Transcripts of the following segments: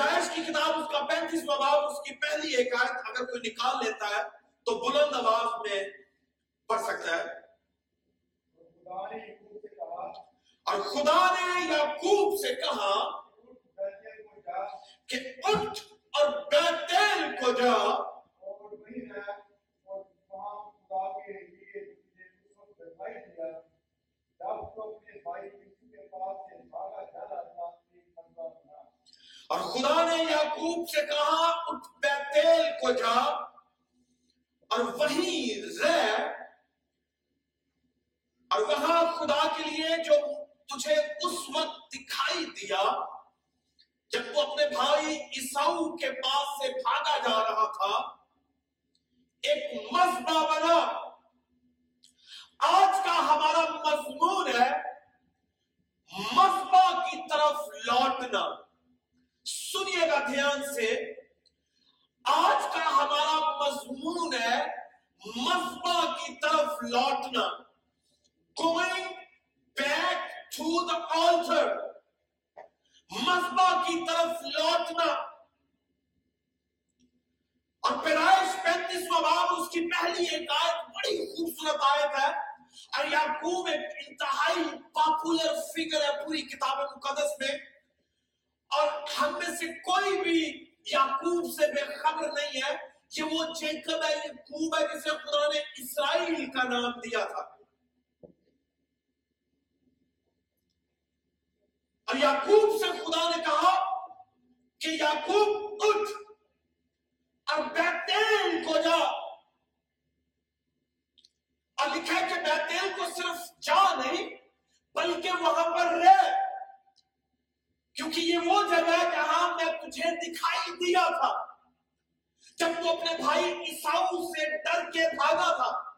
پیدائش کی کتاب، اس کا پینتیس باب اس کی پہلی ایک آیت اگر کوئی نکال لیتا ہے تو بلند آواز میں پڑھ سکتا ہے۔ اور خدا نے یعقوب سے کہا کہ اٹھ اور بیتیل کو جا۔ اور خدا نے یعقوب سے کہا، اٹھ بیتیل کو جا۔ اور وہیں رہ۔ اور وہاں خدا کے لیے جو تجھے اس وقت دکھائی دیا، جب وہ اپنے بھائی عیساؤ کے پاس سے بھاگا جا رہا تھا، ایک مذبح بنا۔ آج کا ہمارا مضمون ہے مذبح کی طرف لوٹنا۔ سنیے گا دھیان سے۔ آج کا ہمارا مضمون ہے مذبح کی طرف لوٹنا۔ Going back to the altar مذبح کی طرف لوٹنا۔ اور پیدائش پینتیسواں باب، اس کی پہلی ایک آیت بڑی خوبصورت آیت ہے۔ اور یعقوب ایک انتہائی پاپولر فگر ہے پوری کتاب مقدس میں۔ اور ہم میں سے کوئی بھی یعقوب سے بے خبر نہیں ہے کہ وہ جیکب ہے یعقوب ہے جسے خدا نے اسرائیل کا نام دیا تھا۔ اور یعقوب سے خدا نے کہا کہ یعقوب اٹھ اور بیتیل کو جا۔ اور لکھا ہے کہ بیتیل کو صرف جا نہیں، بلکہ وہاں پر رہ۔ کیونکہ یہ وہ جگہ ہے جہاں میں تجھے دکھائی دیا تھا۔ جب تو اپنے بھائی عیساؤ سے ڈر کے بھاگا تھا۔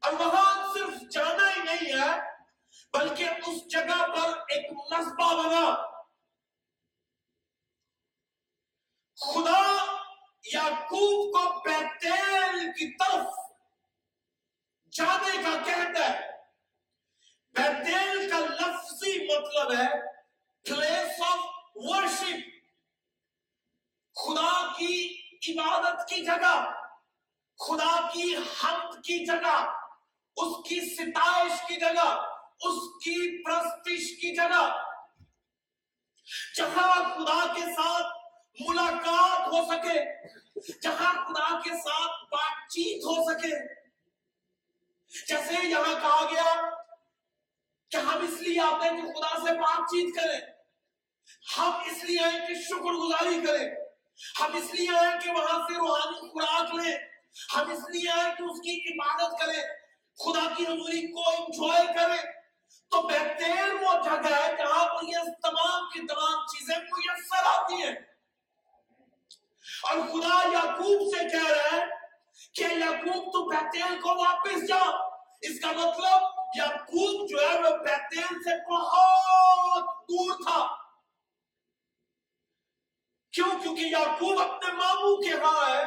اور وہاں صرف جانا ہی نہیں ہے، بلکہ اس جگہ پر ایک مذبح بنا۔ خدا یعقوب کو بیتیل کی طرف جانے کا کہتا ہے۔ بیتیل کا لفظی مطلب ہے پلیس آف ورشپ خدا کی عبادت کی جگہ، خدا کی حمد کی جگہ، اس کی ستائش کی جگہ، اس کی پرستش کی جگہ۔ جہاں خدا کے ساتھ ملاقات ہو سکے، جہاں خدا کے ساتھ بات چیت ہو سکے۔ جیسے یہاں کہا گیا کہ ہم اس لیے آتے ہیں کہ خدا سے بات چیت کریں۔ ہم اس لیے آئے کہ شکر گزاری کریں۔ ہم اس لیے آئے کہ وہاں سے روحانی خوراک لیں۔ ہم اس لیے آئے کہ اس کی عبادت کریں۔ خدا کی حضوری کو انجوائے کریں۔ تو بہتر وہ جگہ ہے جہاں پر یہ تمام کی تمام چیزیں میسر آتی ہیں۔ اور خدا یعقوب سے کہہ رہا ہے کہ یعقوب تو بیتیل کو واپس جا۔ اس کا مطلب یعقوب جو ہے وہ بیتیل سے بہت دور تھا۔ کیوں؟ کیونکہ یعقوب اپنے ماموں کے ہاں ہے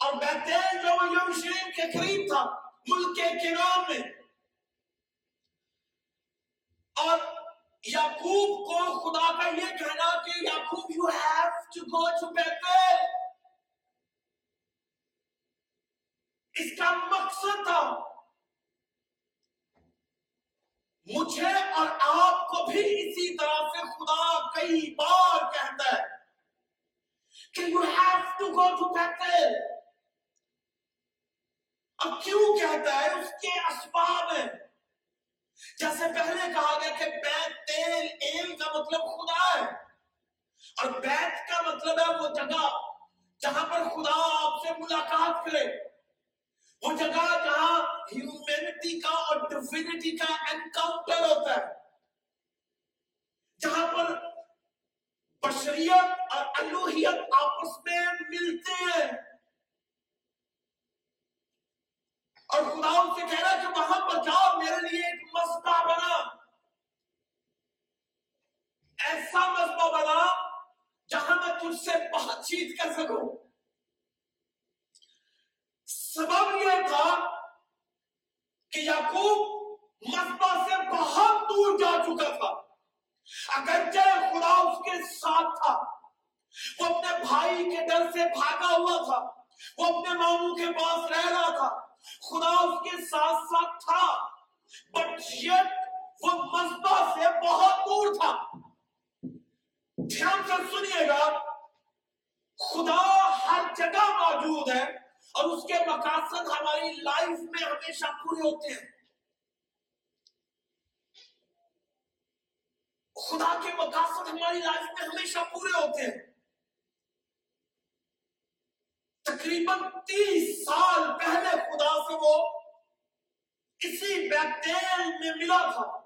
اور بیتیل جو وہ یروشلم کے قریب تھا، ملک کے کنار میں۔ اور یعقوب کو خدا کا یہ کہنا کہ Yaqub you have to go to Bethel اس کا مقصد تھا، مجھے اور آپ کو بھی اسی طرح سے خدا کئی بار کہتا ہے۔ کہ you have to go to اب کیوں کہتا ہے اس کے اسباب ہیں جیسے پہلے کہا گیا کہ بیت تیل ایل کا مطلب خدا ہے اور بیت کا مطلب ہے وہ جگہ جہاں پر خدا آپ سے ملاقات کرے وہ جگہ جہاں ہیومینٹی کا اور ڈیفینٹی کا انکاؤنٹر ہوتا ہے جہاں پر بشریت اور الوحیت آپس میں ملتے ہیں۔ اور خدا ان سے کہہ رہا کہ وہاں پر جاؤ، میرے لیے ایک مسئلہ بنا۔ ایسا مسئلہ بنا جہاں میں تجھ سے بات چیت کر سکوں۔ سبب یہ تھا کہ یعقوب مسئلہ سے بہت دور جا چکا تھا۔ اگرچہ خدا اس کے ساتھ تھا، وہ اپنے بھائی کے ڈر سے بھاگا ہوا تھا، وہ اپنے ماموں کے پاس رہ رہا تھا، خدا اس کے ساتھ ساتھ تھا بٹ وہ مذبح سے بہت دور تھا۔ دھیان سے سنیے گا، خدا ہر جگہ موجود ہے اور اس کے مقاصد ہماری لائف میں ہمیشہ پورے ہوتے ہیں۔ خدا کے مقاصد ہماری لائف میں ہمیشہ پورے ہوتے ہیں۔ تقریباً تیس سال پہلے خدا سے وہ کسی بیتیل میں ملا تھا۔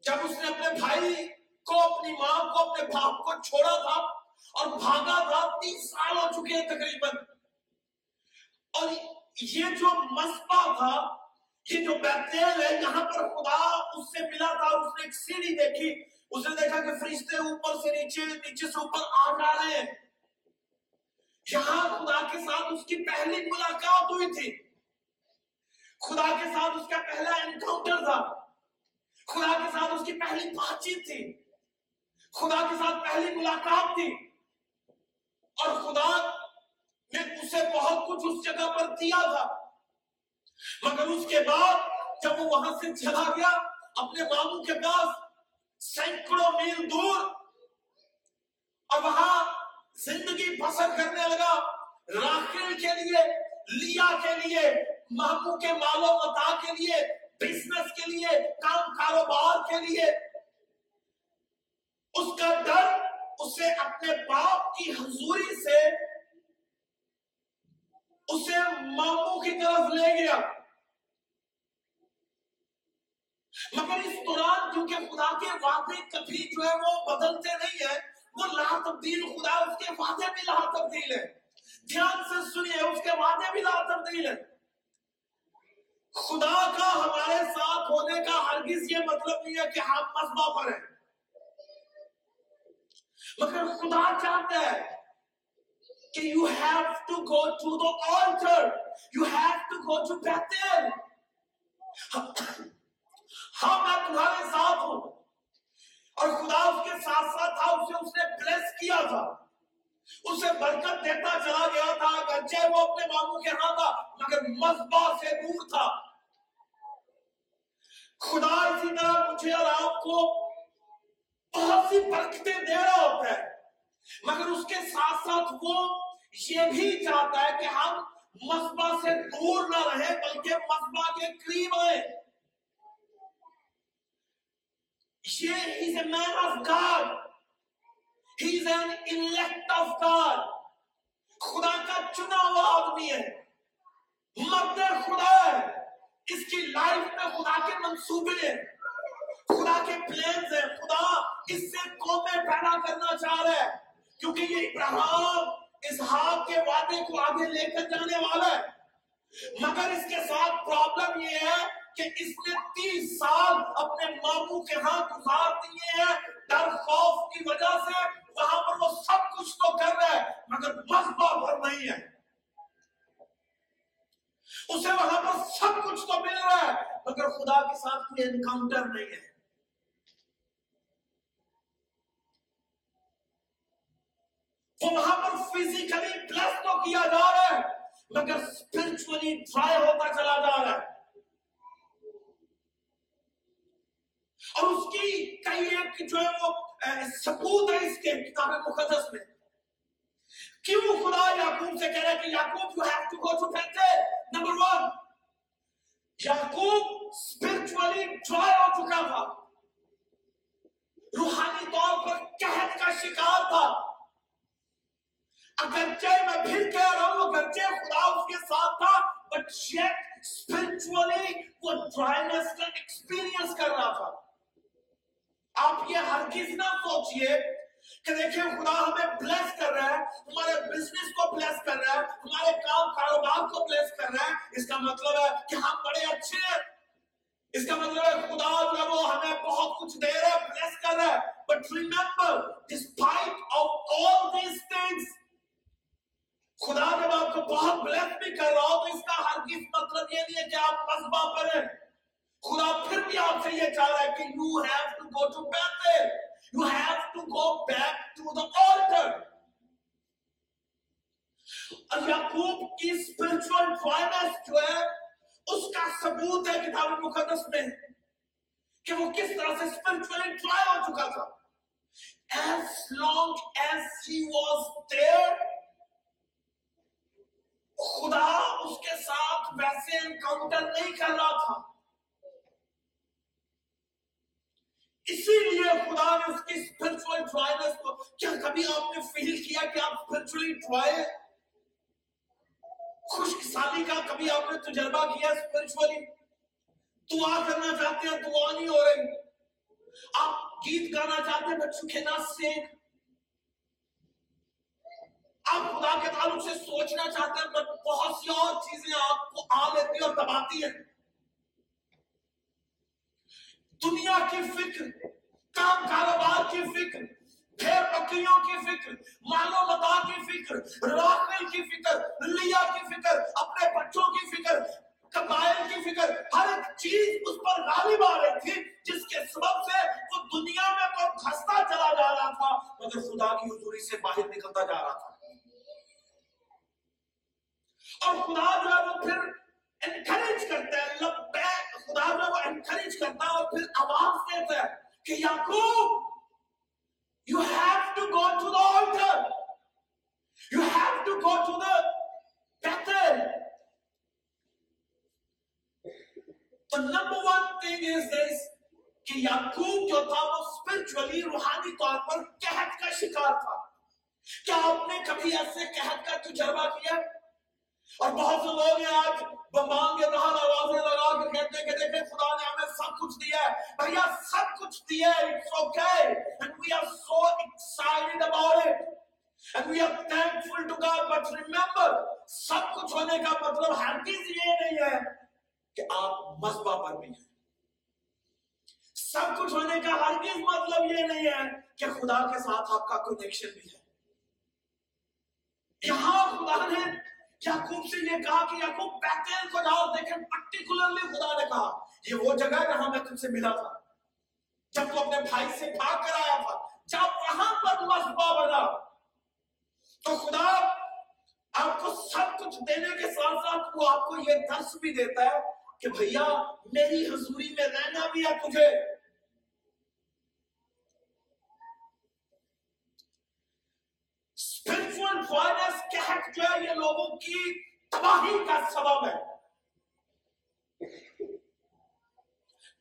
جب اس نے اپنے بھائی کو، اپنی ماں کو، اپنے باپ کو چھوڑا تھا اور بھاگا تھا، تیس سال ہو چکے ہیں تقریباً۔ اور یہ جو مسپا تھا، یہ جو بیتیل ہے، یہاں پر خدا اس سے ملا تھا اور اس نے ایک سیڑھی دیکھی۔ اس نے دیکھا کہ فرشتے اوپر سے نیچے نیچے سے اوپر آ جا رہے ہیں۔ یہاں خدا کے ساتھ اس کی پہلی ملاقات ہوئی تھی۔ خدا کے ساتھ اس کا پہلا انکاؤنٹر تھا۔ خدا کے ساتھ اس کی پہلی بات چیت تھی۔ خدا کے ساتھ پہلی ملاقات تھی۔ اور خدا نے اسے بہت کچھ اس جگہ پر دیا تھا۔ مگر اس کے بعد جب وہ وہاں سے چلا گیا اپنے ماموں کے پاس، سینکڑوں میل دور، اور وہاں زندگی بسر کرنے لگا۔ راکل کے لیے، لیا کے لیے ماموں کے مال و متا کے لیے بزنس کے لیے، کام کاروبار کے لیے۔ اس کا ڈر، اسے اپنے باپ کی حضوری سے اسے ماموں کی طرف لے گیا۔ مگر اس دوران کیونکہ خدا کے وعدے کبھی جو ہے وہ بدلتے نہیں ہیں، وہ لا تبدیل خدا اس کے وعدے بھی لا تبدیل ہے۔ دھیان سے سنیے، اس کے وعدے بھی لا تبدیل ہے خدا کا ہمارے ساتھ ہونے کا ہرگز یہ مطلب نہیں ہے کہ ہم مذبح پر ہیں۔ مگر خدا چاہتا ہے کہ you have to go to the altar. You have to go to Bethel. ہاں میں تمہارے ساتھ ہوں۔ اور خدا اس کے ساتھ ساتھ تھا اسے اس نے بلیس کیا تھا۔ اسے برکت دیتا چلا گیا تھا، اگرچہ وہ اپنے ماموں کے ہاں تھا، مگر مذبح سے دور تھا۔ خدا اسی طرح مجھے اور آپ کو بہت سی برکتیں دے رہا ہوتا ہے، مگر اس کے ساتھ ساتھ وہ یہ بھی چاہتا ہے کہ ہم مسبا سے دور نہ رہے بلکہ مسبا کے قریب آئے یہ he's a man of God. He's an elect of God. خدا کا چنا ہوا آدمی ہے۔ مرد خدا ہے۔ اس کی لائف میں خدا کے منصوبے ہیں۔ خدا کے پلانز ہیں۔ خدا اس سے قومیں پیدا کرنا چاہ رہا ہے۔ کیونکہ یہ ابراہم اسحاق کے وعدے کو آگے لے کر جانے والا ہے۔ مگر اس کے ساتھ پرابلم یہ ہے کہ اس نے تیس سال اپنے ماموں کے ہاں گزار دیے ہیں۔ ڈر، خوف کی وجہ سے وہاں پر وہ سب کچھ تو کر رہا ہے، مگر مذبح پر نہیں ہے۔ اسے وہاں پر سب کچھ تو مل رہا ہے، مگر خدا کے ساتھ کوئی انکاؤنٹر نہیں ہے۔ وہاں پر فزیکلی پلس تو کیا جا رہا ہے، مگر اسپرچولی ڈرائی ہوتا چلا جا رہا ہے۔ اور اس کی کئی ایک جو ہے وہ ثبوت ہے اس کے کتاب مقدس میں۔ کیوں خدا یعقوب سے کہہ رہا ہے کہ Yaqub, you have to go to Bethel number one Yaqub spiritually dry ہو چکا تھا۔ روحانی طور پر قحط کا شکار تھا۔ اگرچہ میں پھر کہہ رہا ہوں، اگرچہ خدا اس کے ساتھ تھا بٹ یٹ اسپرچولی وہ ڈرائنس کا ایکسپیرینس کر رہا تھا۔ آپ یہ ہرگز نہ سوچئے کہ دیکھیں، خدا ہمیں بلیس کر رہا ہے، ہمارے بزنس کو بلیس کر رہا ہے، ہمارے کام کاروبار کو بلیس کر رہا ہے۔ اس کا مطلب ہے کہ ہم بڑے اچھے ہیں۔ اس کا مطلب ہے خدا جو ہے وہ ہمیں بہت کچھ دے رہا ہے بلیس کر رہا ہے۔ But remember despite of خدا جب آپ کو بہت بلیس بھی کر رہا ہو تو اس کا ہر کس مطلب یہ نہیں ہے کہ آپ قصبہ پر ہیں۔ خدا پھر بھی آپ سے یہ چاہ رہا ہے کہ you have to go to بیتھل you have to go back to the altar اور یعقوب کی spiritual ڈرائنس جو ہے، اس کا ثبوت ہے کتاب مقدس میں کہ وہ کس طرح سے اسپرچولی ڈرائی ہو چکا تھا۔ As long as he was there خدا اس کے ساتھ ویسے انکاؤنٹر نہیں کر رہا تھا۔ اسی لیے خدا نے اس کی اسپرچل ڈرائیس کو کیا کبھی آپ نے فیل کیا کہ آپ اسپرچلی ڈرائی خشک سالی کا کبھی آپ نے تجربہ کیا اسپرچلی دعا کرنا چاہتے ہیں، دعا نہیں ہو رہی۔ آپ گیت گانا چاہتے ہیں، بچوں کے ناچ سیکھ آپ خدا کے تعلق سے سوچنا چاہتے ہیں بٹ بہت سی اور چیزیں آپ کو آ لیتی اور دباتی ہیں۔ دنیا کی فکر، کام کاروبار کی فکر پھیر بکریوں کی فکر مالو متا کی فکر راکل کی فکر، لیا کی فکر، اپنے بچوں کی فکر کمائل کی فکر، ہر ایک چیز اس پر غالب آ رہی تھی، جس کے سبب سے وہ دنیا میں تو دھستا چلا جا رہا تھا، مگر خدا کی حضوری سے باہر نکلتا جا رہا تھا۔ اور خدا جو ہے وہ پھر انکریج کرتا ہے لبیک خدا جو ہے وہ انکریج کرتا ہے اور پھر آواز دیتا ہے کہ Yaqub you have to go to the altar. You have to go to the Bethel the number one thing is this کہ یعقوب جو تھا وہ اسپرچولی روحانی طور پر قحط کا شکار تھا۔ کیا آپ نے کبھی ایسے قحط کا تجربہ کیا؟ اور بہت سے لوگ ہیں آج بمبام کے تحت آوازیں لگا کے کہتے ہیں کہ دیکھیں خدا نے ہمیں سب کچھ دیا ہے۔ بھئیہ سب کچھ دیا ہے، it's okay. And we are so excited about it. And we are thankful to God. But remember سب کچھ ہونے کا مطلب ہر ہرگز یہ نہیں ہے کہ آپ مذبح پر بھی ہیں۔ سب کچھ ہونے کا ہر ہرگز مطلب یہ نہیں ہے کہ خدا کے ساتھ آپ کا کنیکشن بھی ہے۔ یہاں خدا نے یعقوب سے یہ کہا کہ یعقوب بیتل کو جاؤ دیکھیں پرٹیکولرلی خدا نے کہا، یہ وہ جگہ ہے جہاں میں تم سے ملا تھا۔ جب تو اپنے بھائی سے بھاگ کر آیا تھا، جب وہاں پر مصباح بنا۔ تو خدا، آپ کو سب کچھ دینے کے ساتھ ساتھ وہ آپ کو یہ درس بھی دیتا ہے کہ بھیا، میری حضوری میں رہنا بھی ہے تجھے۔ اسپرچل فادر کیا یہ لوگوں کی تباہی کا سبب ہے؟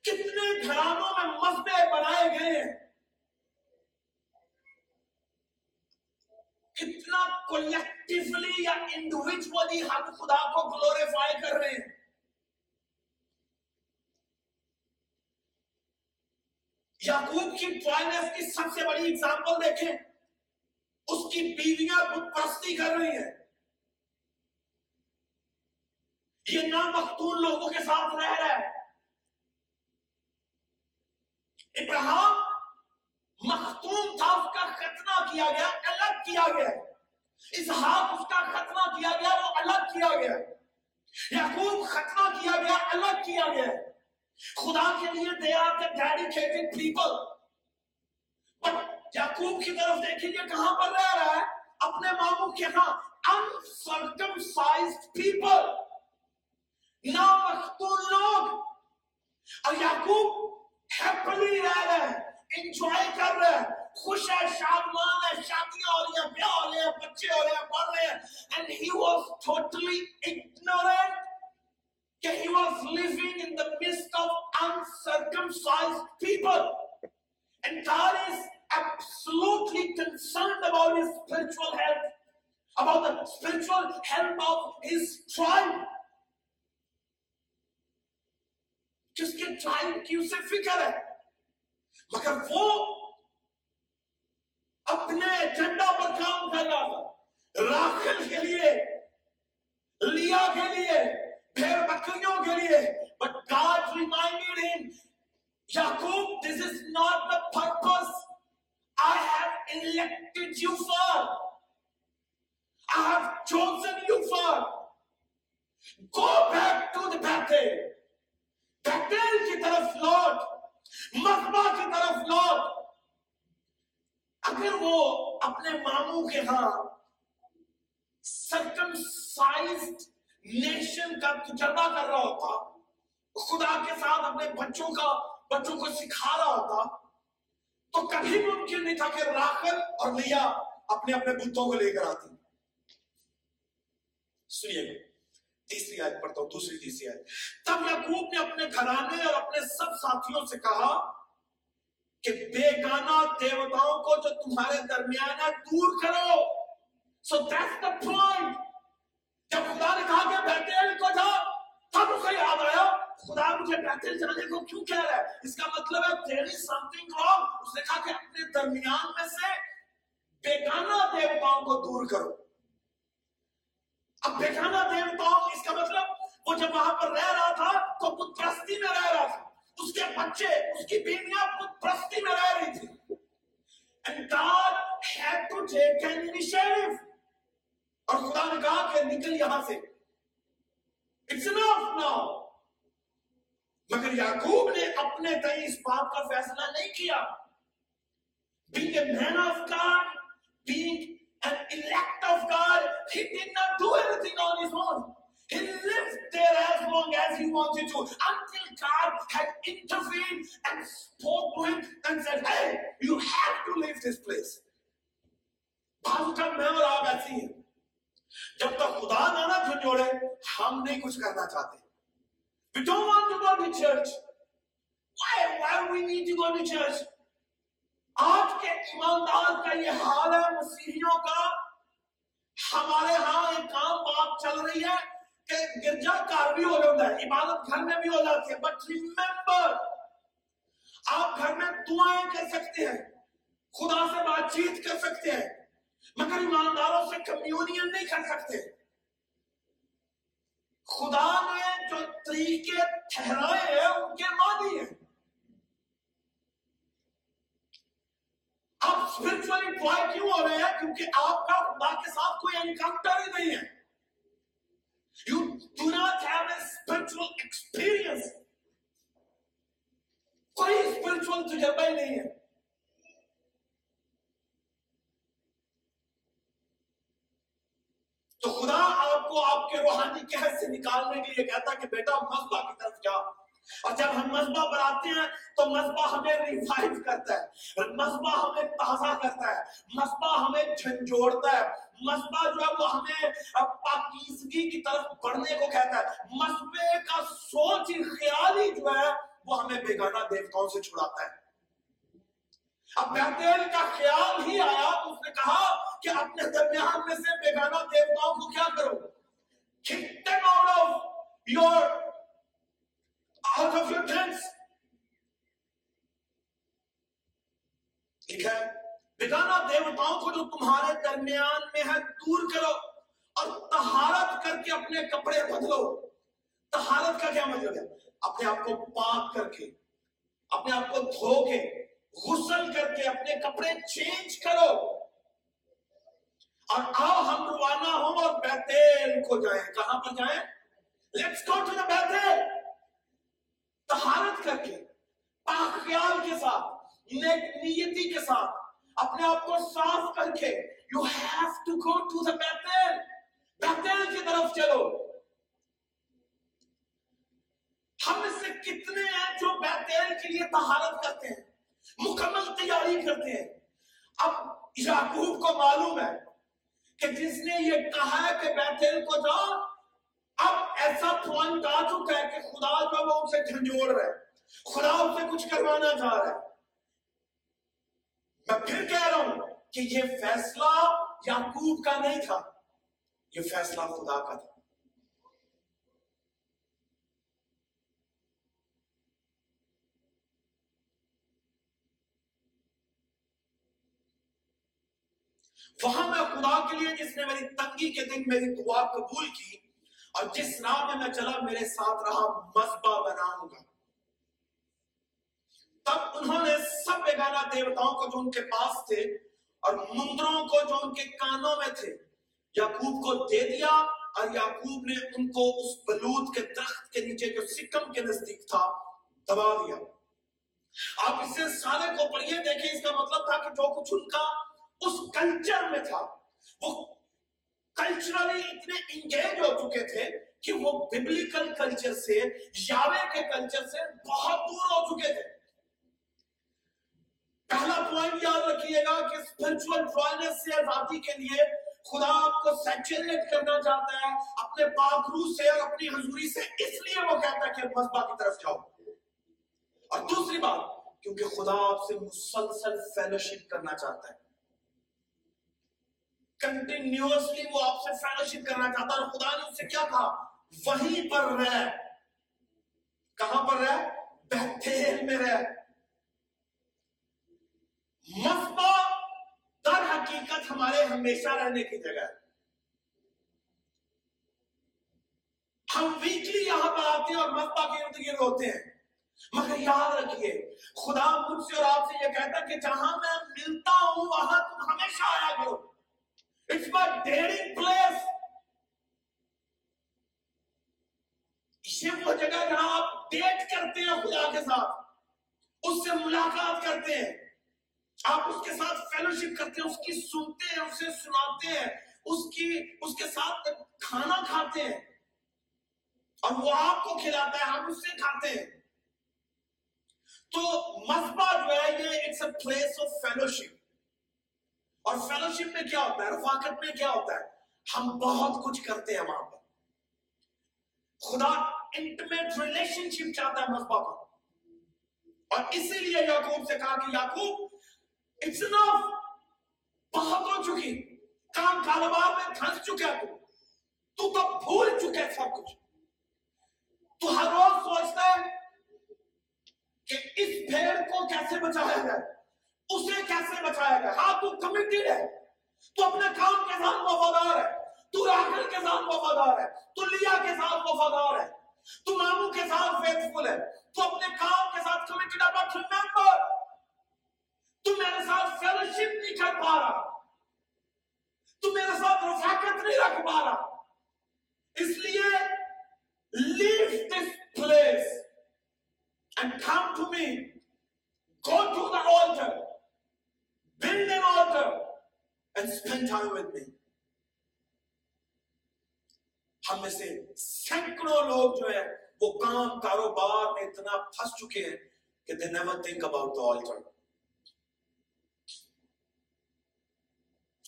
کتنے گھرانوں میں مذبے بنائے گئے ہیں؟ کتنا کولیکٹیولی یا انڈیویجولی ہم خدا کو گلوریفائی کر رہے ہیں؟ یعقوب کی ٹوائلنس کی سب سے بڑی اگزامپل دیکھیں، اس کی بیویاں بت پرستی کر رہی ہیں۔ یہ نامختون لوگوں کے ساتھ رہ رہا ہے۔ ابراہم مختون تھا، اس کا ختنہ کیا گیا، الگ کیا گیا۔ اسحاق اس کا ختمہ کیا گیا، وہ الگ کیا گیا۔ یعقوب ختمہ کیا گیا، الگ کیا گیا۔ خدا کے لیے they are the dedicated people. But Yaqub کی طرف دیکھیں گے کہاں پر رہ رہا ہے؟ اپنے ماموں کے ہاں۔ انسرکمسائزڈ پیپل اور یعقوب ہیپلی رہ رہے ہیں انجوائے کر رہے ہیں خوش ہے شادمان ہے شادیاں ہو رہی ہیں بیاہ ہو رہے ہیں بچے ہو رہے ہیں پڑھ رہے ہیں and he was totally ignorant کہ he was living in the midst of uncircumcised people and God is absolutely concerned about his spiritual health about the spiritual health of his tribe جس کے ٹائم کی اسے فکر ہے۔ مگر وہ اپنے ایجنڈا پر کام کر رہا تھا۔ راخل کے لیے، لیا کے لیے، پھر بکریوں کے لیے۔ But God reminded him Yaqub this is not the purpose I have elected you for I have chosen you for go back to the Bethel tactile کی طرف لوٹ مذبع کی طرف لوٹ۔ اگر وہ اپنے ماموں کے ہاں سرکم سائزڈ نیشن کا تجربہ کر رہا ہوتا، خدا کے ساتھ اپنے بچوں کا، بچوں کو سکھا رہا ہوتا، تو کبھی ممکن نہیں تھا کہ راکل اور لیا اپنے اپنے بتوں کو لے کر آتی۔ سنیے۔ گا تیسری آیت پڑھتا ہوں، دوسری، تیسری آیت۔ تب یعقوب نے اپنے گھرانے اور اپنے سب ساتھیوں سے کہا کہ بے گانا دیوتاؤں کو جو تمہارے درمیان ہے، دور کرو۔ سو دیٹس دا پوائنٹ جب خدا نے کہا کہ بیتیل کو جا تب اسے یاد آیا، خدا مجھے بیتیل جانے کو کیوں کہہ رہا ہے۔ اس کا مطلب ہے there is something wrong اس نے کہا کہ اپنے درمیان میں سے بے گانا دیوتاؤں کو دور کرو۔ اب بیٹھانا دیوتاؤں اس کا مطلب وہ جب وہاں پر رہ رہا تھا تو بت پرستی میں رہ رہا تھا اس کے بچے اس کی بیویاں بت پرستی میں رہ رہی تھی And God had to take an initiative. اور خدا نے کہا کہ نکل یہاں سے It's enough now. مگر یعقوب نے اپنے تئیں اس بات کا فیصلہ نہیں کیا Being a man of God, being an elect of God, he did not do anything on his own. He lived there as long as he wanted to until God had intervened and spoke to him and said, Hey, you have to leave this place. جب تک خدا نہ نہ جھنجھوڑے ہم نہیں کچھ کرنا چاہتے We don't want to go to church. Why? Why do we need to go to church? آج کے ایماندار کا یہ حال ہے، مسیحیوں کا۔ ہمارے ہاں ایک کام بات چل رہی ہے کہ گرجا کار بھی ہو جاتا ہے، عبادت گھر میں بھی ہو جاتی ہے بٹ ریمبر آپ گھر میں دعائیں کر سکتے ہیں، خدا سے بات چیت کر سکتے ہیں، مگر ایمانداروں سے کمیونین نہیں کر سکتے۔ خدا نے جو طریقے ٹھہرائے ہیں، ان کے مانی ہیں۔ آپ اسپرچل انفوائے کیوں ہو رہے ہیں؟ کیونکہ آپ کا خدا کے ساتھ کوئی انکاؤنٹر ہی نہیں ہے۔ You do not have a spiritual experience کوئی اسپرچل تجربہ ہی نہیں ہے۔ تو خدا آپ کو آپ کے روحانی قہر سے نکالنے کے لیے کہتا کہ بیٹا مذبح کی طرف جا۔ اور جب ہم مذبح آتے ہیں تو مذبح ہمیں ریفائیو کرتا ہے۔ مذبح ہمیں تازہ کرتا ہے۔ مذبح ہمیں جھنجھوڑتا ہے۔ مذبح جو ہے وہ ہمیں پاکیزگی کی طرف بڑھنے کو کہتا ہے۔ مذبح کا سوچ ہی خیال ہی جو ہے وہ ہمیں بیگانہ دیوتاؤں سے چھڑاتا ہے۔ اب بہتیل کا خیال ہی آیا تو اس نے کہا کہ اپنے درمیان میں سے بیگانہ دیوتاؤں کو کیا کرو cutting out of your out of your tents. ٹھیک ہے؟ بتانا دیوتاؤں کو جو تمہارے درمیان میں ہے، دور کرو اور تہارت کر کے اپنے کپڑے بدلو۔ تہارت کا کیا مطلب ہے؟ اپنے آپ کو پاک کر کے، اپنے آپ کو دھو کے، غسل کر کے اپنے کپڑے چینج کرو۔ اور آؤ ہم روانہ ہوں اور بیتیل کو جائیں۔ کہاں پر جائیں؟ لیٹس گو ٹو دا بیتیل تہارت کر کے، پاک خیال کے ساتھ، نیک نیتی کے ساتھ، اپنے آپ کو صاف کر کے you have to go to the Bethel Bethel کی طرف چلو۔ ہم اس سے کتنے ہیں جو بیتل کے لیے تہارت کرتے ہیں، مکمل تیاری کرتے ہیں۔ اب یعقوب کو معلوم ہے کہ جس نے یہ کہا کہ بیتل کو جاؤ اب ایسا پوائنٹ آ چکا ہے کہ خدا جو وہ اسے جھنجھوڑ رہا ہے۔ خدا اسے سے کچھ کروانا چاہ رہا ہے۔ میں پھر کہہ رہا ہوں کہ یہ فیصلہ یعقوب کا نہیں تھا۔ یہ فیصلہ خدا کا تھا۔ وہاں میں خدا کے لیے جس نے میری تنگی کے دن میری دعا قبول کی۔ اور جس راہ میں میں چلا، میرے ساتھ رہا، مذبح بناؤں گا۔ تب انہوں نے سب بیگانہ دیوتاؤں کو جو ان کے پاس تھے اور مندروں کو جو ان کے کانوں میں تھے، یعقوب کو دے دیا اور یعقوب نے ان کو اس بلود کے درخت کے نیچے جو سکم کے نزدیک تھا، دبا دیا۔ آپ اس سے سارے کو پڑھیے دیکھیں اس کا مطلب تھا کہ جو کچھ ان کا اس کلچر میں تھا، وہ کلچرلی اتنے انگیج ہو چکے تھے کہ وہ ببلیکل کلچر سے یاوے کے کلچر سے بہت دور ہو چکے تھے۔ پہلا پوائنٹ یاد رکھیے گا کہ اسپرچل ڈرائنس سے آزادی کے لیے خدا آپ کو سیچوریٹ کرنا چاہتا ہے اپنے پاک روح سے اور اپنی حضوری سے، اس لیے وہ کہتا ہے کہ مذبا کی طرف جاؤ۔ اور دوسری بات، کیونکہ خدا آپ سے مسلسل فیلوشپ کرنا چاہتا ہے۔ کنٹینیوسلی وہ آپ سے فیلوشپ کرنا چاہتا اور خدا نے اس سے کیا کہا؟ وہیں پر رہ۔ کہاں پر رہ؟ بہتیل میں رہ۔ مسبا در حقیقت ہمارے ہمیشہ رہنے کی جگہ ہے۔ ہم ویکلی یہاں پر آتے ہیں اور مسبا کے ارد گرد ہوتے ہیں۔ مگر یاد رکھیے، خدا مجھ سے اور آپ سے یہ کہتا کہ جہاں میں ملتا ہوں، وہاں تم ہمیشہ آیا کرو۔ It's my daring place. یہ وہ جگہ جہاں آپ ڈیٹ کرتے ہیں خدا کے ساتھ، اس سے ملاقات کرتے ہیں۔ آپ اس کے ساتھ فیلوشپ کرتے ہیں، اس کی سنتے ہیں، اسے سناتے ہیں، اس کی، اس کے ساتھ کھانا کھاتے ہیں۔ اور وہ آپ کو کھلاتا ہے، آپ اس سے کھاتے ہیں۔ تو مذبح جو ہے، یہ it's a place of fellowship اور فیلوشپ میں کیا ہوتا ہے؟ رفاقت میں کیا ہوتا ہے؟ ہم بہت کچھ کرتے ہیں وہاں پر۔ خدا انٹمیٹ ریلیشن شپ چاہتا ہے مذبح پر۔ اور اسی لیے یعقوب سے کہا کہ یعقوب اٹس انف بہت ہو چکی۔ کام کاروبار میں دھنس چکا تو۔ تو تو بھول چکے سب کچھ۔ تو ہر روز سوچتا ہے کہ اس بھیڑ کو کیسے بچایا جائے؟ اسے کیسے بچائے گا ہاں تو کمیٹیڈ ہے تو اپنے کام کے ساتھ وفادار ہے۔ تو راہل کے ساتھ وفادار ہے۔ تو لیا کے ساتھ وفادار ہے۔ تو مامو کے ساتھ فیتفل ہے۔ تو اپنے کام کے ساتھ کمیٹیڈ ہے بٹ ریمبر تو میرے ساتھ فیلشپ نہیں کر پا رہا۔ تو میرے ساتھ رفاقت نہیں رکھ پا رہا۔ اس لیے leave this place and come to me go to the altar build an altar and spend time with me. ہم میں سے سینکڑوں لوگ جو ہے وہ کام کاروبار میں اتنا پھنس چکے ہیں کہ they never think about the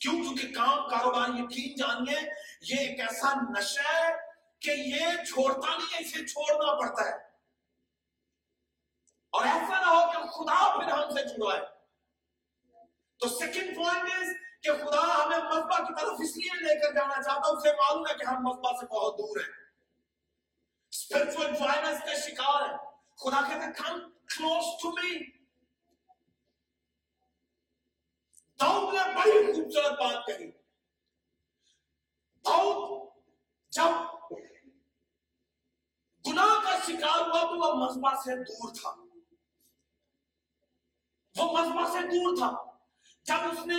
کیوں؟ کیونکہ کام کاروبار یقین جانیے، یہ ایک ایسا نشہ ہے کہ یہ چھوڑتا نہیں ہے، اسے چھوڑنا پڑتا ہے۔ اور ایسا نہ ہو کہ خدا پھر ہم سے جڑا ہے۔ تو سیکنڈ پوائنٹ از کہ خدا ہمیں مذبح کی طرف اس لیے لے کر جانا چاہتا اسے معلوم ہے کہ ہم مذبح سے بہت دور ہیں۔ اسپرچل وائلنس کا شکار ہے خدا کہتے کم کلوز ٹو می داؤد نے بڑی خوبصورت بات کہی۔ داؤد جب گناہ کا شکار ہوا تو وہ مذبح سے دور تھا۔ وہ مذبع سے دور تھا۔ جب اس نے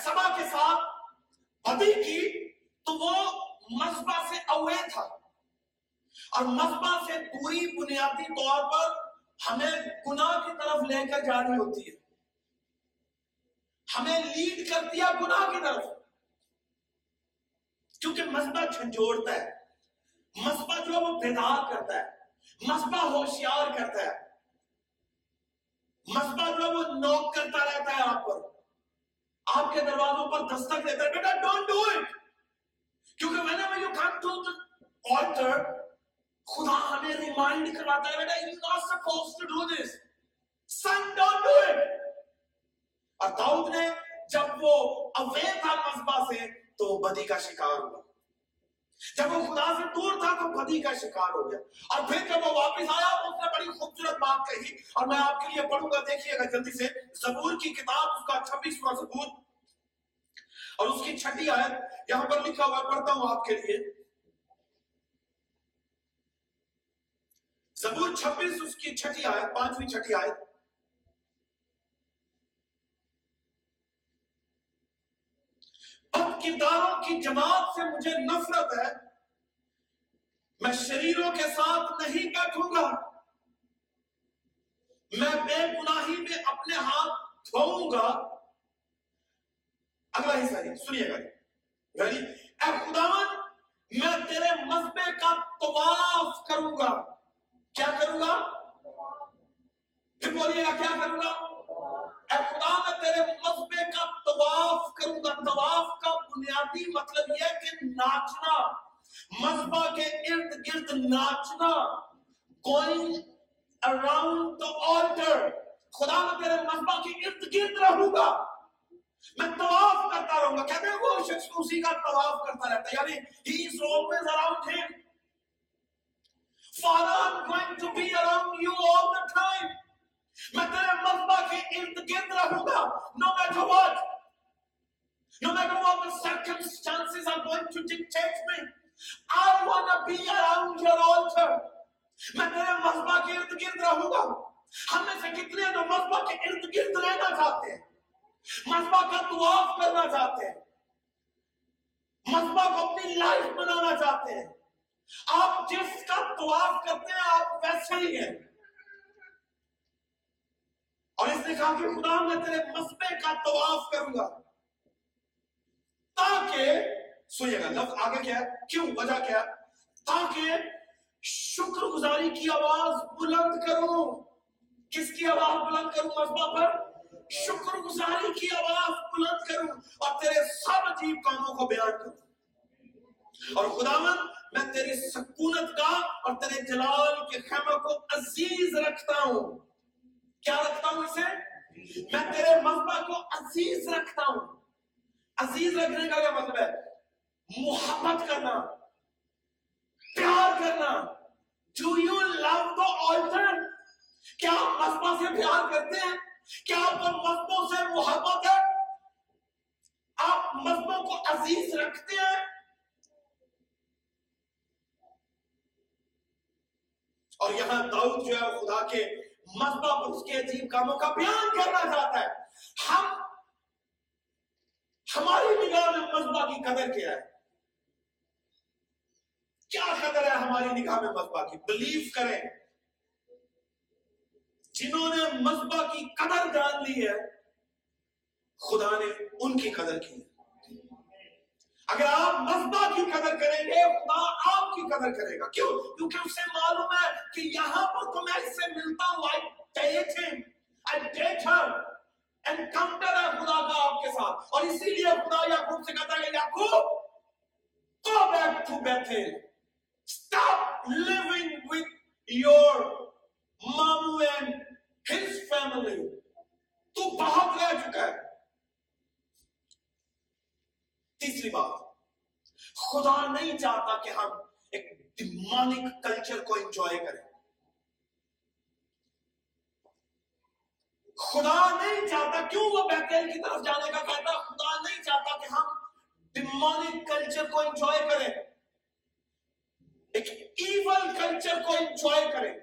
سبا کے ساتھ بدی کی تو وہ مذبع سے اوے تھا۔ اور مذبع سے پوری بنیادی طور پر ہمیں گناہ کی طرف لے کر جانی ہوتی ہے۔ ہمیں لیڈ کرتی ہے گناہ کی طرف۔ کیونکہ مذبع جھنجھوڑتا ہے۔ مذبع جو وہ بیدار کرتا ہے۔ مذبع ہوشیار کرتا ہے۔ مسئلہ جو ہے وہ نوک کرتا رہتا ہے آپ پر۔ آپ کے دروازوں پر دستک دیتا ہے، بیٹا ڈونٹ ڈو اٹ کیونکہ whenever you come to the altar خدا ہمیں ریمائنڈ کرواتا ہے، بیٹا you not suppose to do this sin don't do it اور داؤد نے جب وہ اوے تھا مذبح سے، تو بدی کا شکار ہوا۔ جب وہ خدا سے دور تھا تو بدی کا شکار ہو گیا۔ اور پھر جب وہ واپس آیا اس نے بڑی خوبصورت بات کہی۔ اور میں آپ کے لیے پڑھوں گا، دیکھیے گا جلدی سے۔ زبور کی کتاب، اس کا چھبیس مضبوط اور اس کی چھٹی آیت، یہاں پر لکھا ہوا پڑھتا ہوں آپ کے لیے۔ زبور چھبیس، اس کی چھٹی آیت، پانچویں چھٹی آیت۔ بد کرداروں کی جماعت سے مجھے نفرت ہے۔ میں شریروں کے ساتھ نہیں بیٹھوں گا۔ میں بے گناہی میں اپنے ہاتھ دھوؤں گا۔ اگلا حصہ نہیں سنیے گا۔ یعنی اے خداون میں تیرے مذبے کا طواف کروں گا۔ کیا کروں گا؟ پھر بولیے گا کیا کروں گا؟ اے خدا میں تیرے مذبے کا طواف کروں گا۔ طواف کا بنیادی مطلب یہ ہے کہ ناچنا مذبہ کے ارد گرد ناچنا، going around the altar خدا میں تیرے مذبہ کے ارد گرد رہوں گا۔ میں طواف کرتا رہوں گا۔ کہتے ہیں وہ شخص اسی کا طواف کرتا رہتا ہے۔ یعنی he is always around him Father I'm going to be around you all the time میں تیرے مذبہ کے ارد گرد رہوں گا۔ No matter what no matter what the circumstances are going to dictate me I want to be around your altar. میں تیرے مذبہ کے ارد گرد رہوں گا۔ ہم میں سے کتنے جو مذبہ کے ارد گرد رہنا چاہتے ہیں؟ مذبہ کا طواف کرنا چاہتے ہیں؟ مذبہ کو اپنی لائف بنانا چاہتے ہیں؟ آپ جس کا طواف کرتے ہیں، آپ ویسے ہی ہیں۔ اور اس نے کہا کہ خدا میں تیرے مذبے کا طواف کروں گا۔ تاکہ سنیے گا، لفظ آگے کیا ہے؟ کیوں؟ وجہ کیا ہے؟ تاکہ شکر گزاری کی آواز بلند کروں۔ کس کی آواز بلند کروں؟ مذبح پر۔ شکر گزاری کی آواز بلند کروں اور تیرے سب عجیب کاموں کو بیان کروں۔ اور خداون میں تیری سکونت کا اور تیرے جلال کے خیمہ کو عزیز رکھتا ہوں۔ کیا رکھتا ہوں اسے؟ میں تیرے مذبح کو عزیز رکھتا ہوں۔ عزیز رکھنے کا کیا مطلب ہے؟ محبت کرنا، پیار کرنا۔ Do you love the altar کیا آپ مذبح سے پیار کرتے ہیں؟ کیا آپ کو مذہبوں سے محبت ہے؟ آپ مذہبوں کو عزیز رکھتے ہیں؟ اور یہاں داؤد جو ہے خدا کے مذہبہ پر اس کے عجیب کاموں کا بیان کرنا چاہتا ہے۔ ہم ہماری نگاہ میں مذہبہ کی قدر کیا ہے؟ کیا قدر ہے ہماری نگاہ میں مذہبہ کی؟ بلیف کریں۔ جنہوں نے مذہبہ کی قدر جان لی ہے، خدا نے ان کی قدر کی ہے۔ اگر آپ مذہبہ کی قدر کریں گے، خدا آپ کی قدر کرے گا۔ کیوں؟ کیونکہ اسے معلوم ہے کہ یہاں پر تو میں اس سے ملتا ہوں۔ I date him. I date her. Encounter ہے خدا کا آپ کے ساتھ۔ اور اسی لیے خدا یعقوب سے کہتا ہے Yaqub go back to Bethel stop living with your مامو اینڈ ہز فیملی تو بہت رہ چکا ہے۔ تیسری بات۔ خدا نہیں چاہتا کہ ہم ایک ڈیمانک کلچر کو انجوائے کریں۔ خدا نہیں چاہتا کیوں وہ بیتیل کی طرف جانے کا کہتا خدا نہیں چاہتا کہ ہم ڈیمانک کلچر کو انجوائے کریں۔ ایک ایول کلچر کو انجوائے کریں۔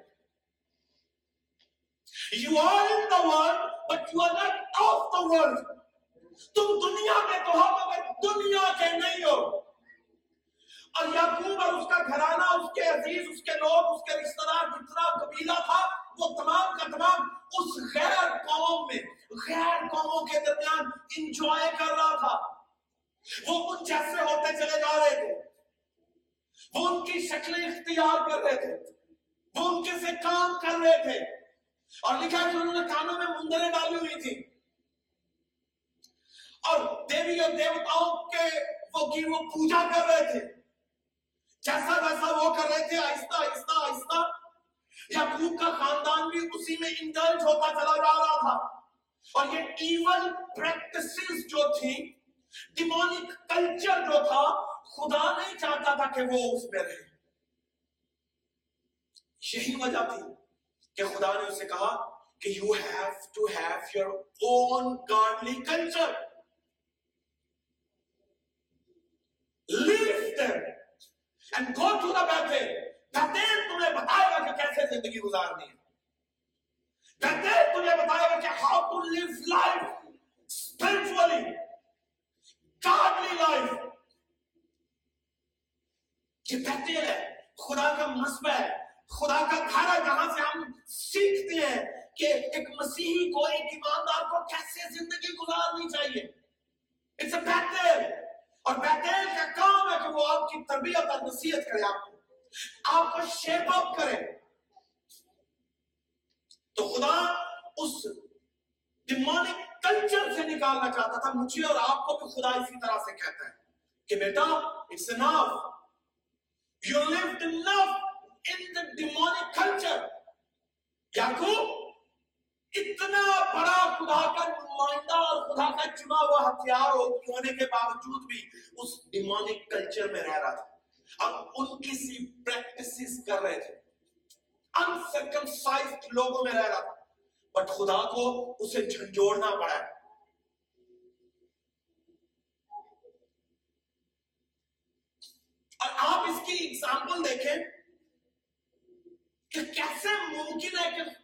You are in the world, but you are not of the world. تم دنیا میں تو ہو مگر دنیا کے نہیں ہو۔ اور یعقوب اور اس کا گھرانہ، اس کے عزیز، اس کے لوگ، اس کے رشتہ دار جتنا قبیلہ تھا، وہ تمام کا تمام اس غیر قوم میں، غیر قوموں کے درمیان انجوائے کر رہا تھا۔ وہ ان جیسے ہوتے چلے جا رہے تھے۔ وہ ان کی شکلیں اختیار کر رہے تھے۔ وہ ان کے سے کام کر رہے تھے۔ اور لکھا کہ انہوں نے کانوں میں مندریں ڈالی ہوئی تھی اور دیوی اور دیوتاؤں کے وہ کی وہ پوجا کر رہے تھے۔ جیسا ویسا وہ کر رہے تھے، آہستہ آہستہ آہستہ۔ یعقوب کا خاندان بھی اسی میں انڈلج ہوتا چلا جا رہا تھا۔ اور یہ ایون پریکٹسز جو تھی ڈیمونک کلچر جو تھا، خدا نہیں چاہتا تھا کہ وہ اس میں رہے۔ یہی وجہ تھی کہ خدا نے اسے کہا کہ you have to have your own godly culture leave them and go to the Bethel Bethel تمہیں بتائے گا کہ کیسے زندگی گزارنی ہے. بیتھل تمہیں بتائے گا کہ how to live life spiritually. Godly life. یہ بیتیل ہے. خدا کا مسبہ ہے. خدا کا گھر ہے جہاں سے ہم سیکھتے ہیں کہ ایک مسیحی کو ایک ایماندار کو کیسے زندگی گزارنی چاہیے. اٹس اے بیتیل اور بیتیل کا کام ہے کہ وہ آپ کی تربیت اور نصیحت کرے آپ کو۔ آپ کو شیپ اپ کرے۔ تو خدا اس ڈیمونک کلچر سے نکالنا چاہتا تھا مجھے اور آپ کو بھی خدا اسی طرح سے کہتا ہے کہ بیٹا it's enough You lived enough in the demonic culture. Yaqub اتنا بڑا خدا کا نمائندہ اور خدا کا چنا ہوا ہتھیار ہونے کے باوجود بھی اس ڈیمونک کلچر میں رہ رہا تھا۔ اب ان کی سی پریکٹسز کر رہے تھے۔ انسرکمسائزڈ لوگوں میں رہ رہا تھا۔ بٹ خدا کو اسے جھنجوڑنا پڑا۔ ہے اور آپ اس کی اگزامپل دیکھیں کہ کیسے ممکن ہے کہ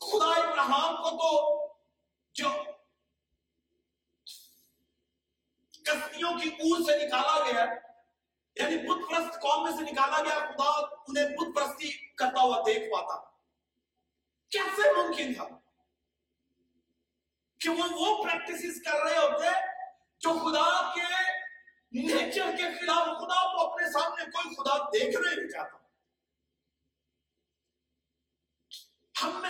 خدا ابراہم کو تو جو کستیوں کی اور سے نکالا گیا یعنی بت پرست قوم میں سے نکالا گیا، خدا انہیں بت پرستی کرتا ہوا دیکھ پاتا۔ کیسے ممکن تھا کہ وہ وہ پریکٹسز کر رہے ہوتے جو خدا کے نیچر کے خلاف خدا کو اپنے سامنے کوئی خدا دیکھنا نہیں چاہتا؟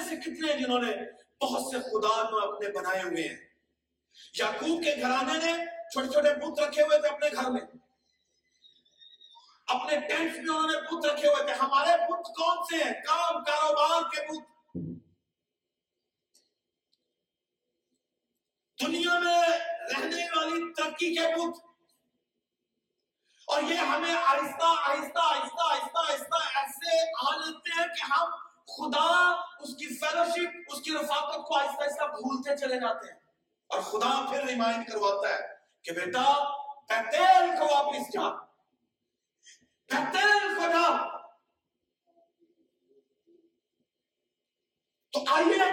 ہم میں سے کتنے جنہوں نے بہت سے خدا میں اپنے بنائے ہوئے ہیں؟ یعقوب کے گھرانے نے چھوٹے چھوٹے بت رکھے ہوئے تھے اپنے گھر میں۔ اپنے ٹینٹس میں انہوں نے بت رکھے ہوئے تھے۔ ہمارے بت کون سے ہیں؟ کام کاروبار کے بت۔ دنیا میں رہنے والی ترقی کے بت۔ اور یہ ہمیں آہستہ آہستہ آہستہ آہستہ آہستہ ایسے آ لیتے ہیں کہ ہم خدا اس کی فیلوشپ اس کی رفاقت کو آہستہ آہستہ بھولتے چلے جاتے ہیں۔ اور خدا پھر ریمائنڈ کرواتا ہے کہ بیٹا بیتیل کو واپس جا بیتیل کو جا تو آئیے،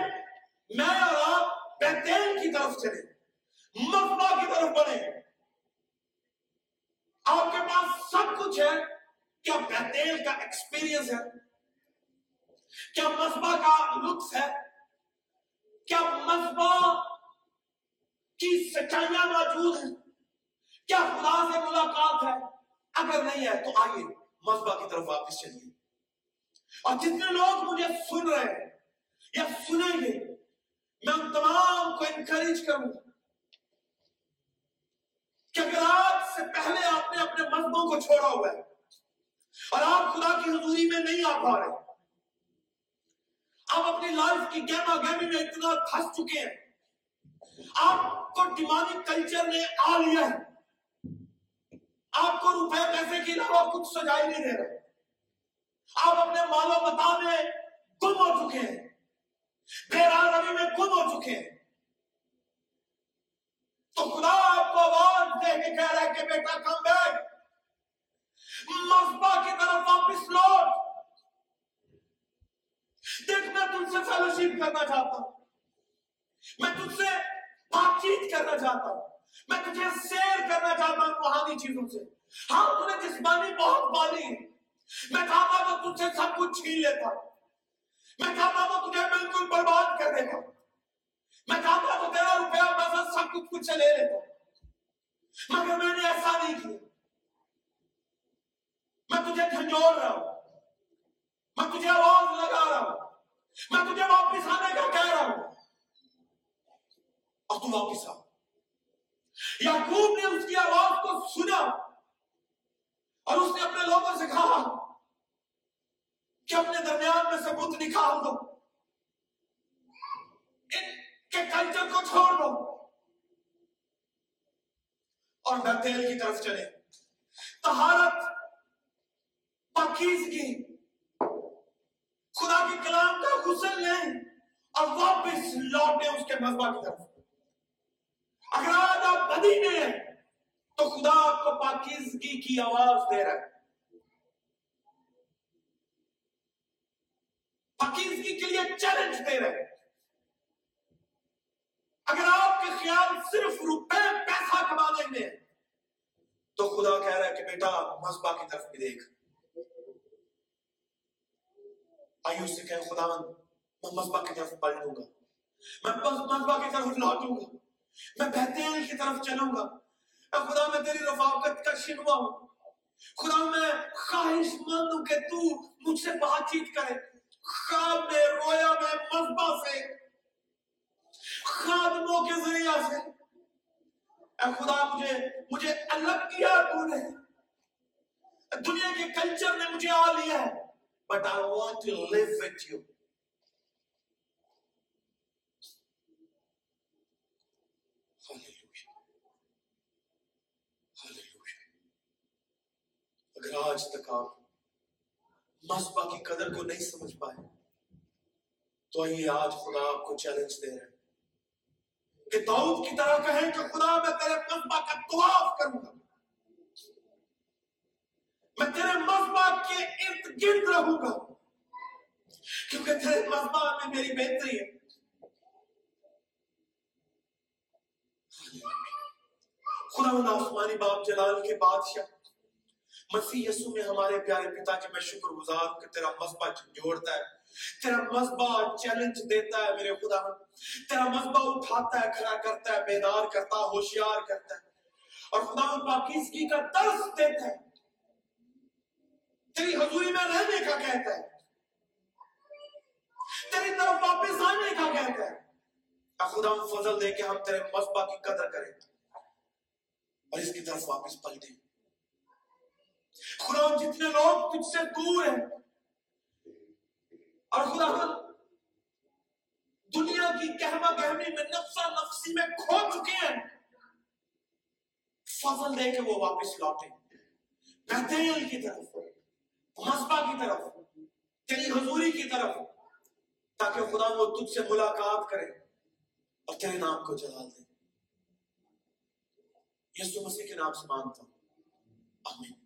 میں اور آپ بیتیل کی طرف چلیں۔ مفبا کی طرف بڑھیں۔ آپ کے پاس سب کچھ ہے، کیا بیتیل کا ایکسپیرینس ہے؟ کیا مذبح کا لطف ہے؟ کیا مذبح کی سچائیاں موجود ہیں؟ کیا خدا سے ملاقات ہے؟ اگر نہیں ہے تو آئیے مذبح کی طرف واپس چلیے۔ اور جتنے لوگ مجھے سن رہے ہیں یا سنیں گے، میں ان تمام کو انکریج کروں۔ گا کہ اگر آج سے پہلے آپ نے اپنے مذہبوں کو چھوڑا ہوا ہے اور آپ خدا کی حضوری میں نہیں آ پا رہے آپ اپنی لائف کی گیما گیمی میں اتنا پھنس چکے ہیں۔ آپ کو ڈیمانی کلچر نے آ لیا ہے۔ آپ کو روپے پیسے کے علاوہ کچھ سجائی نہیں دے رہے۔ آپ اپنے مال و متا میں گم ہو چکے ہیں۔ بے روی میں گم ہو چکے ہیں۔ تو خدا آپ کو آواز دے کے کہہ رہا ہے کہ بیٹا کم بیک مذبح کی طرف واپس لوٹ۔ دیکھ، میں تجھ سے فیلوشپ کرنا چاہتا ہوں۔ میں تجھ سے بات چیت کرنا چاہتا ہوں۔ میں تجھے سیر کرنا چاہتا ہوں روحانی چیزوں سے۔ ہاں تجھے جسمانی بہت بالی ہے۔ میں چاہتا ہوں تجھ سے سب کچھ چھین لیتا میں چاہتا ہوں تجھے بالکل برباد کر دیتا میں چاہتا تو تیرا روپیہ پیسہ سب کچھ کچھ لے لیتا مگر میں نے ایسا نہیں کیا۔ میں تجھے جھنجھوڑ رہا ہوں۔ میں تجھے آواز لگا رہا ہوں۔ میں تجھے واپس آنے کا کہہ رہا ہوں۔ اور تو واپس آ یعقوب نے اس کی آواز کو سنا اور اس نے اپنے لوگوں سے کہا کہ اپنے درمیان میں سے بت نکال دو۔ کہ کلچر کو چھوڑ دو۔ اور بیتیل کی طرف چلے۔ تہارت پاکیزگی خدا کی کلام کا غسل لیں اور واپس لوٹیں اس کے مذبح کی طرف۔ اگر آج آپ بدی میں ہیں، تو خدا آپ کو پاکیزگی کی آواز دے رہا ہے۔ پاکیزگی کے لیے چیلنج دے رہے ہیں اگر آپ کے خیال صرف روپے پیسہ کمانے میں خدا کہہ رہا ہے کہ بیٹا مذبح کی طرف بھی دیکھ۔ آئیے اس سے کہیں خدا، میں مذبح کی طرف پلٹوں گا۔ میں مذبح کی طرف لوٹوں گا۔ میں بہترین کی طرف چلوں گا۔ اے خدا، میں تیری رفاقت کا شکوہ ہوں۔ خدا، میں خواہش مند ہوں کہ تو مجھ سے بات چیت کرے۔ خواب میں رویا میں مذبح سے۔ خادموں کے ذریعہ سے۔ اے خدا، مجھے مجھے الگ کیا تو نے؟ دنیا کے کلچر نے مجھے آ لیا ہے۔ But I want to live with you اگر آج تک آپ مذبح کی قدر کو نہیں سمجھ پائے تو آئیے آج خدا آپ کو چیلنج دے رہے ہیں کہ داؤد کی طرح کہیں کہ خدا میں تیرے مذبح کا طواف کروں گا۔ میں تیرے مذبح کے ارد گرد رہوں گا۔ کیونکہ تیرے مذبح میں میری بہتری ہے۔ خدا ان آسمانی باپ جلال کے بادشاہ، مسیح یسو میں ہمارے پیارے پتا کہ میں شکر گزار ہوں کہ تیرا مذبح جوڑتا ہے۔ تیرا مذبح چیلنج دیتا ہے میرے خدا تیرا مذبح اٹھاتا ہے، کھڑا کرتا ہے، بیدار کرتا ہے، ہوشیار کرتا ہے۔ اور خدا پاکیزگی کا درس دیتا ہے۔ تیری حضوری میں رہنے کا کہتا ہے۔ تیری طرف واپس آنے کا کہتا ہے۔ خدا فضل دے کہ ہم تیرے مذبح کی قدر کریں۔ اور اس کی طرف واپس پلٹیں خدا جتنے لوگ تجھ سے دور ہیں۔ اور خدا دنیا کی کہما گہمی میں نفسا نفسی میں کھو چکے ہیں۔ فضل دے کے وہ واپس لوٹیں۔ بہترین کی طرف۔ محاسبہ کی طرف تیری حضوری کی طرف تاکہ خدا وہ تجھ سے ملاقات کرے اور تیرے نام کو جلال دے۔ یسو مسیح کے نام سے مانتا ہوں۔ آمین۔